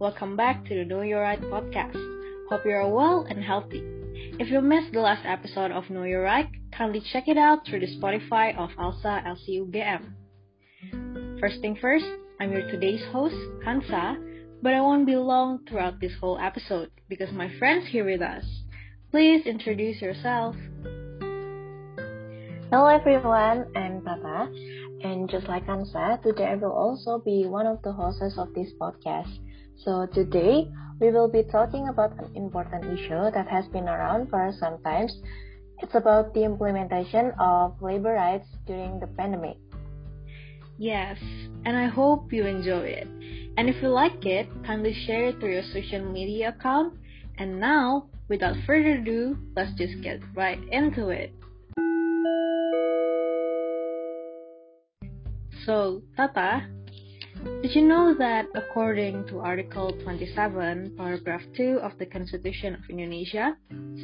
Welcome back to the Know Your Right podcast. Hope you are well and healthy. If you missed the last episode of Know Your Right, kindly check it out through the Spotify of ALSA LCUGM. First thing first, I'm your today's host, Kansa, but I won't be long throughout this whole episode because my friend's here with us. Please introduce yourself. Hello everyone, I'm Tata, and just like Kansa, today I will also be one of the hosts of this podcast. So today we will be talking about an important issue that has been around for some time. It's about the implementation of labor rights during the pandemic. Yes, and I hope you enjoy it. And if you like it, kindly share it through your social media account. And now, without further ado, let's just get right into it. So, Tata, did you know that according to Article 27, paragraph 2 of the Constitution of Indonesia,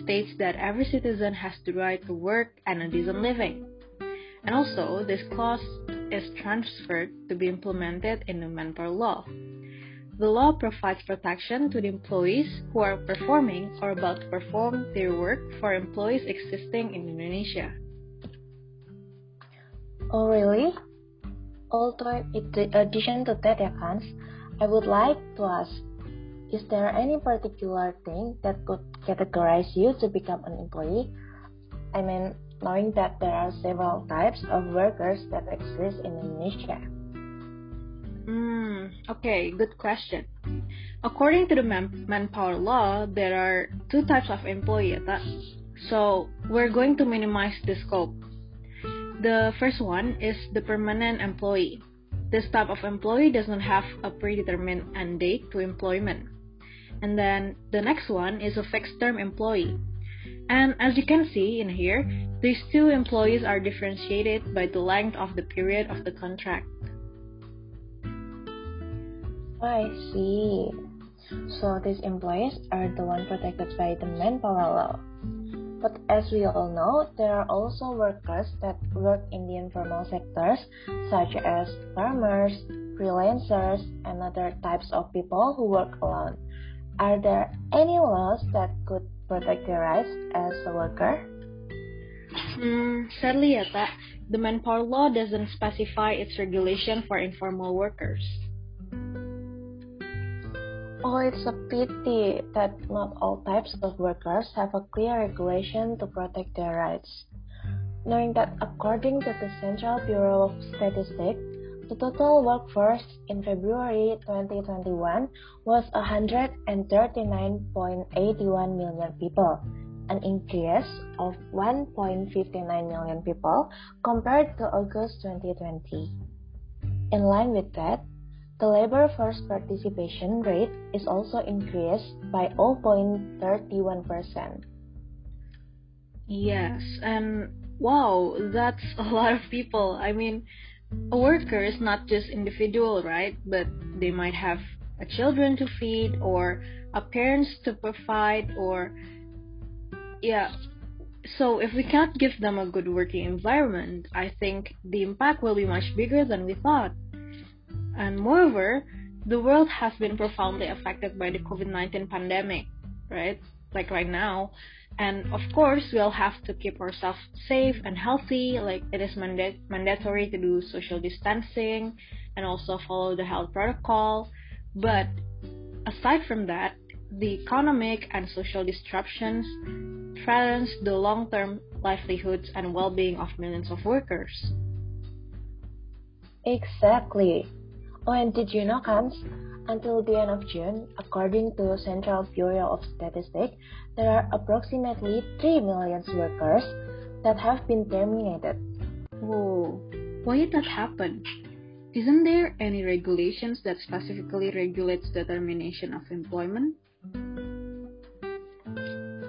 states that every citizen has the right to work and a decent living? And also, this clause is transferred to be implemented in the manpower law. The law provides protection to the employees who are performing or about to perform their work for employees existing in Indonesia. Oh really? Although in addition to that, Hans, I would like to ask, is there any particular thing that could categorize you to become an employee? I mean, knowing that there are several types of workers that exist in Indonesia. Hmm, okay, good question. According to the man- manpower law, there are two types of employee. So, we're going to minimize the scope the first one is the permanent employee. This type of employee does not have a predetermined end date to employment. And then the next one is a fixed term employee. And as you can see in here, these two employees are differentiated by the length of the period of the contract. I see. So these employees are the one protected by the manpower law. But as we all know, there are also workers that work in the informal sectors, such as farmers, freelancers, and other types of people who work alone. Are there any laws that could protect their rights as a worker? Hmm, sadly, Tata, the manpower law doesn't specify its regulation for informal workers. Oh, it's a pity that not all types of workers have a clear regulation to protect their rights. Knowing that according to the Central Bureau of Statistics, the total workforce in February 2021 was 139.81 million people, an increase of 1.59 million people compared to August 2020. In line with that, the labor force participation rate is also increased by 0.31%. Yes, and wow, that's a lot of people. I mean, a worker is not just individual, right? But they might have a children to feed or a parents to provide or yeah. So if we can't give them a good working environment, I think the impact will be much bigger than we thought. And moreover, the world has been profoundly affected by the COVID 19 pandemic, right? Like right now. And of course, we'll have to keep ourselves safe and healthy. Like it is manda- mandatory to do social distancing and also follow the health protocol. But aside from that, the economic and social disruptions threatens the long-term livelihoods and well-being of millions of workers. Exactly. And did you know, Hans? Until the end of June, according to Central Bureau of Statistics, there are approximately 3 million workers that have been terminated. Whoa, why did that happen? Isn't there any regulations that specifically regulates the termination of employment?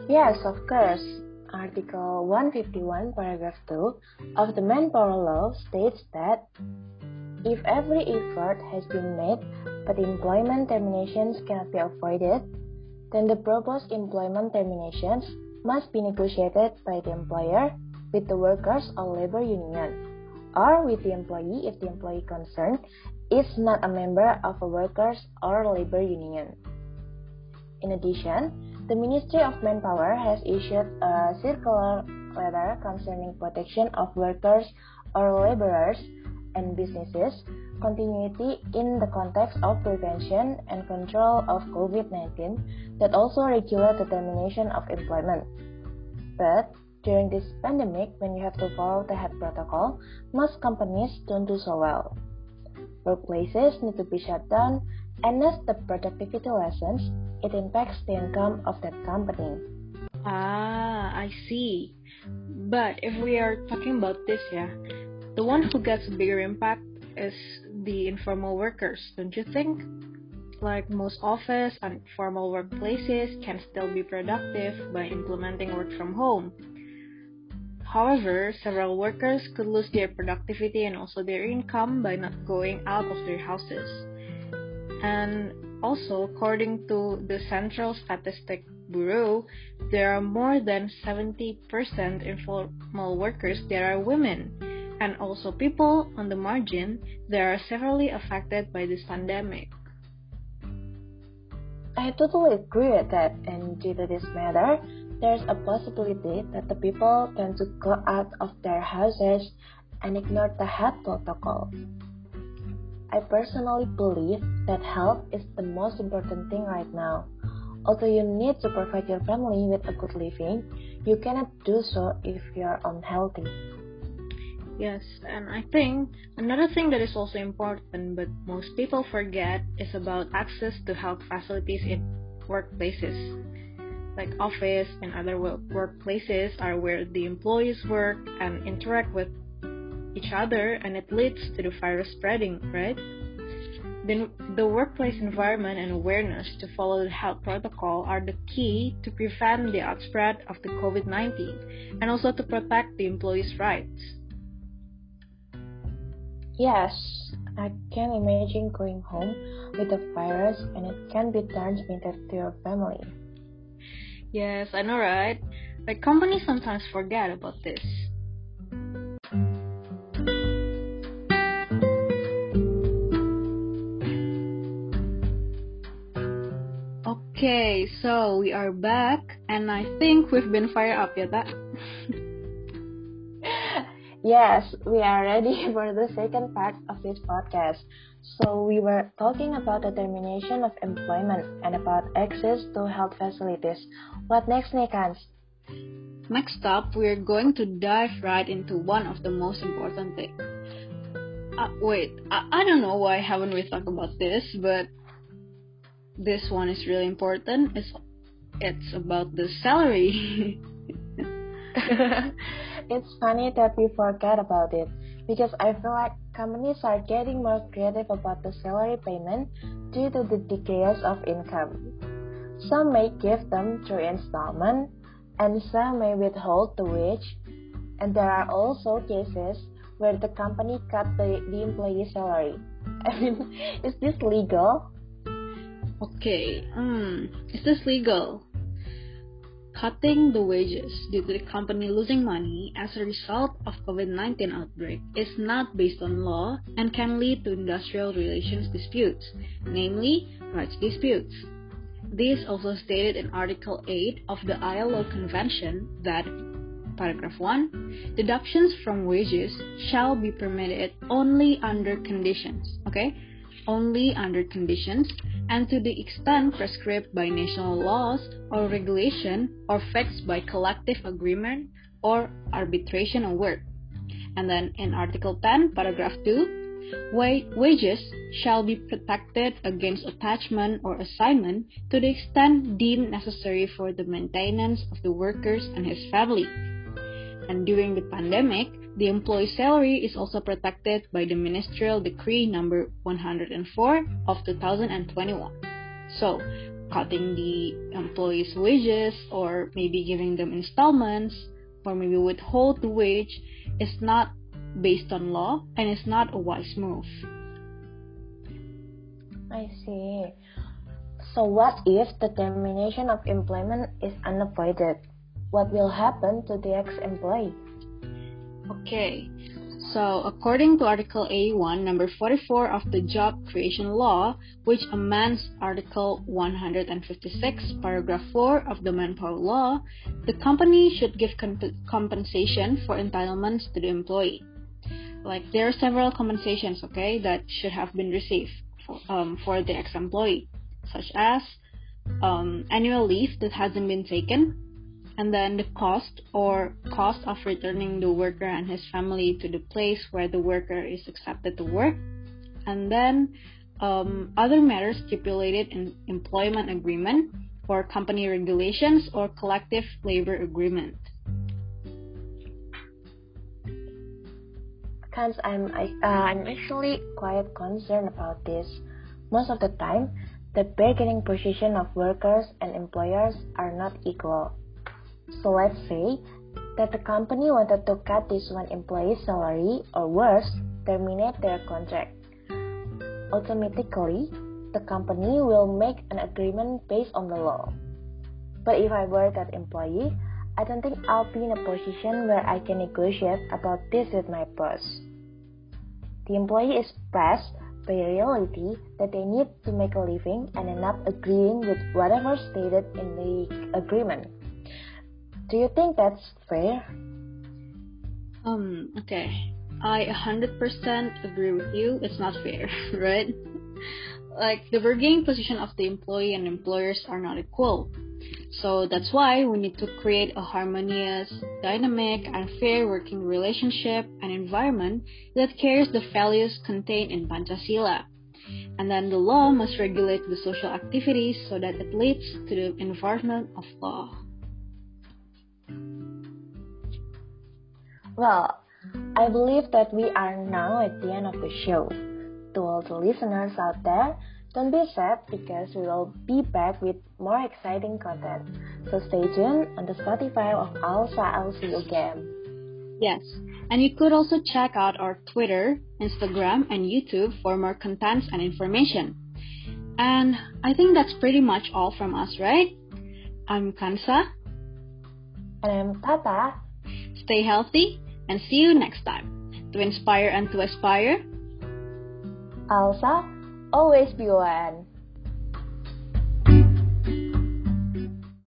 Yes, of course. Article 151, paragraph 2 of the Manpower Law states that if every effort has been made but employment terminations cannot be avoided, then the proposed employment terminations must be negotiated by the employer with the workers or labor union, or with the employee if the employee concerned is not a member of a workers or labor union. In addition, the Ministry of Manpower has issued a circular letter concerning protection of workers or laborers and businesses continuity in the context of prevention and control of COVID-19 that also regulate the termination of employment. But during this pandemic, when you have to follow the health protocol, most companies don't do so well. Workplaces need to be shut down, and as the productivity lessens, it impacts the income of that company. Ah, I see. But if we are talking about this, yeah, the one who gets a bigger impact is the informal workers, don't you think? Like most office and formal workplaces can still be productive by implementing work from home. However, several workers could lose their productivity and also their income by not going out of their houses. And also, according to the Central Statistic Bureau, there are more than 70% informal workers that are women and also people on the margin that are severely affected by this pandemic. I totally agree with that, and due to this matter, there's a possibility that the people tend to go out of their houses and ignore the health protocol. I personally believe that health is the most important thing right now. Although you need to provide your family with a good living, you cannot do so if you are unhealthy. Yes, and I think another thing that is also important but most people forget is about access to health facilities in workplaces. Like office and other workplaces are where the employees work and interact with each other and it leads to the virus spreading, right? Then the workplace environment and awareness to follow the health protocol are the key to prevent the outspread of the COVID-19 and also to protect the employees' rights. Yes, I can imagine going home with a virus and it can be transmitted to your family. Yes, I know, right? Like companies sometimes forget about this. Okay, so we are back, and I think we've been fired up, yeah, that. Yes, we are ready for the second part of this podcast. So, we were talking about the termination of employment and about access to health facilities. What next, Nikans? Next up, we're going to dive right into one of the most important things. Uh, wait, I, I don't know why haven't we talked about this, but this one is really important. It's it's about the salary. it's funny that we forget about it because I feel like companies are getting more creative about the salary payment due to the decrease of income. Some may give them through installment, and some may withhold the wage. And there are also cases where the company cut the, the employee salary. I mean, is this legal? Okay, um, is this legal? Cutting the wages due to the company losing money as a result of COVID-19 outbreak is not based on law and can lead to industrial relations disputes, namely rights disputes. This also stated in Article 8 of the ILO Convention that Paragraph 1 Deductions from wages shall be permitted only under conditions, okay? Only under conditions and to the extent prescribed by national laws or regulation or fixed by collective agreement or arbitration award. And then in Article 10, paragraph 2, wages shall be protected against attachment or assignment to the extent deemed necessary for the maintenance of the workers and his family. And during the pandemic, the employee's salary is also protected by the Ministerial Decree number 104 of 2021. So, cutting the employees' wages or maybe giving them installments or maybe withhold the wage is not based on law and is not a wise move. I see. So, what if the termination of employment is unavoidable? What will happen to the ex employee? Okay, So, according to Article 81, number 44 of the Job Creation Law, which amends Article 156, paragraph 4 of the Manpower Law, the company should give comp- compensation for entitlements to the employee. Like, there are several compensations, okay, that should have been received for, um, for the ex employee, such as um, annual leave that hasn't been taken, and then the cost or cost of returning the worker and his family to the place where the worker is accepted to work, and then um, other matters stipulated in employment agreement or company regulations or collective labor agreement. Cause I'm uh, I'm actually quite concerned about this. Most of the time, the bargaining position of workers and employers are not equal. So let's say that the company wanted to cut this one employee's salary or worse, terminate their contract. Automatically, the company will make an agreement based on the law. But if I were that employee, I don't think I'll be in a position where I can negotiate about this with my boss. The employee is pressed by reality that they need to make a living and end up agreeing with whatever stated in the agreement. Do you think that's fair? Um, okay. I 100% agree with you. It's not fair, right? like, the bargaining position of the employee and employers are not equal. So that's why we need to create a harmonious, dynamic, and fair working relationship and environment that carries the values contained in Pancasila. And then the law must regulate the social activities so that it leads to the enforcement of law. Well, I believe that we are now at the end of the show. To all the listeners out there, don't be sad because we will be back with more exciting content. So stay tuned on the Spotify of Alsa LCUGM. Yes, and you could also check out our Twitter, Instagram, and YouTube for more contents and information. And I think that's pretty much all from us, right? I'm Kansa. And I'm Tata. Stay healthy and see you next time. To inspire and to aspire, Alsa, always be one.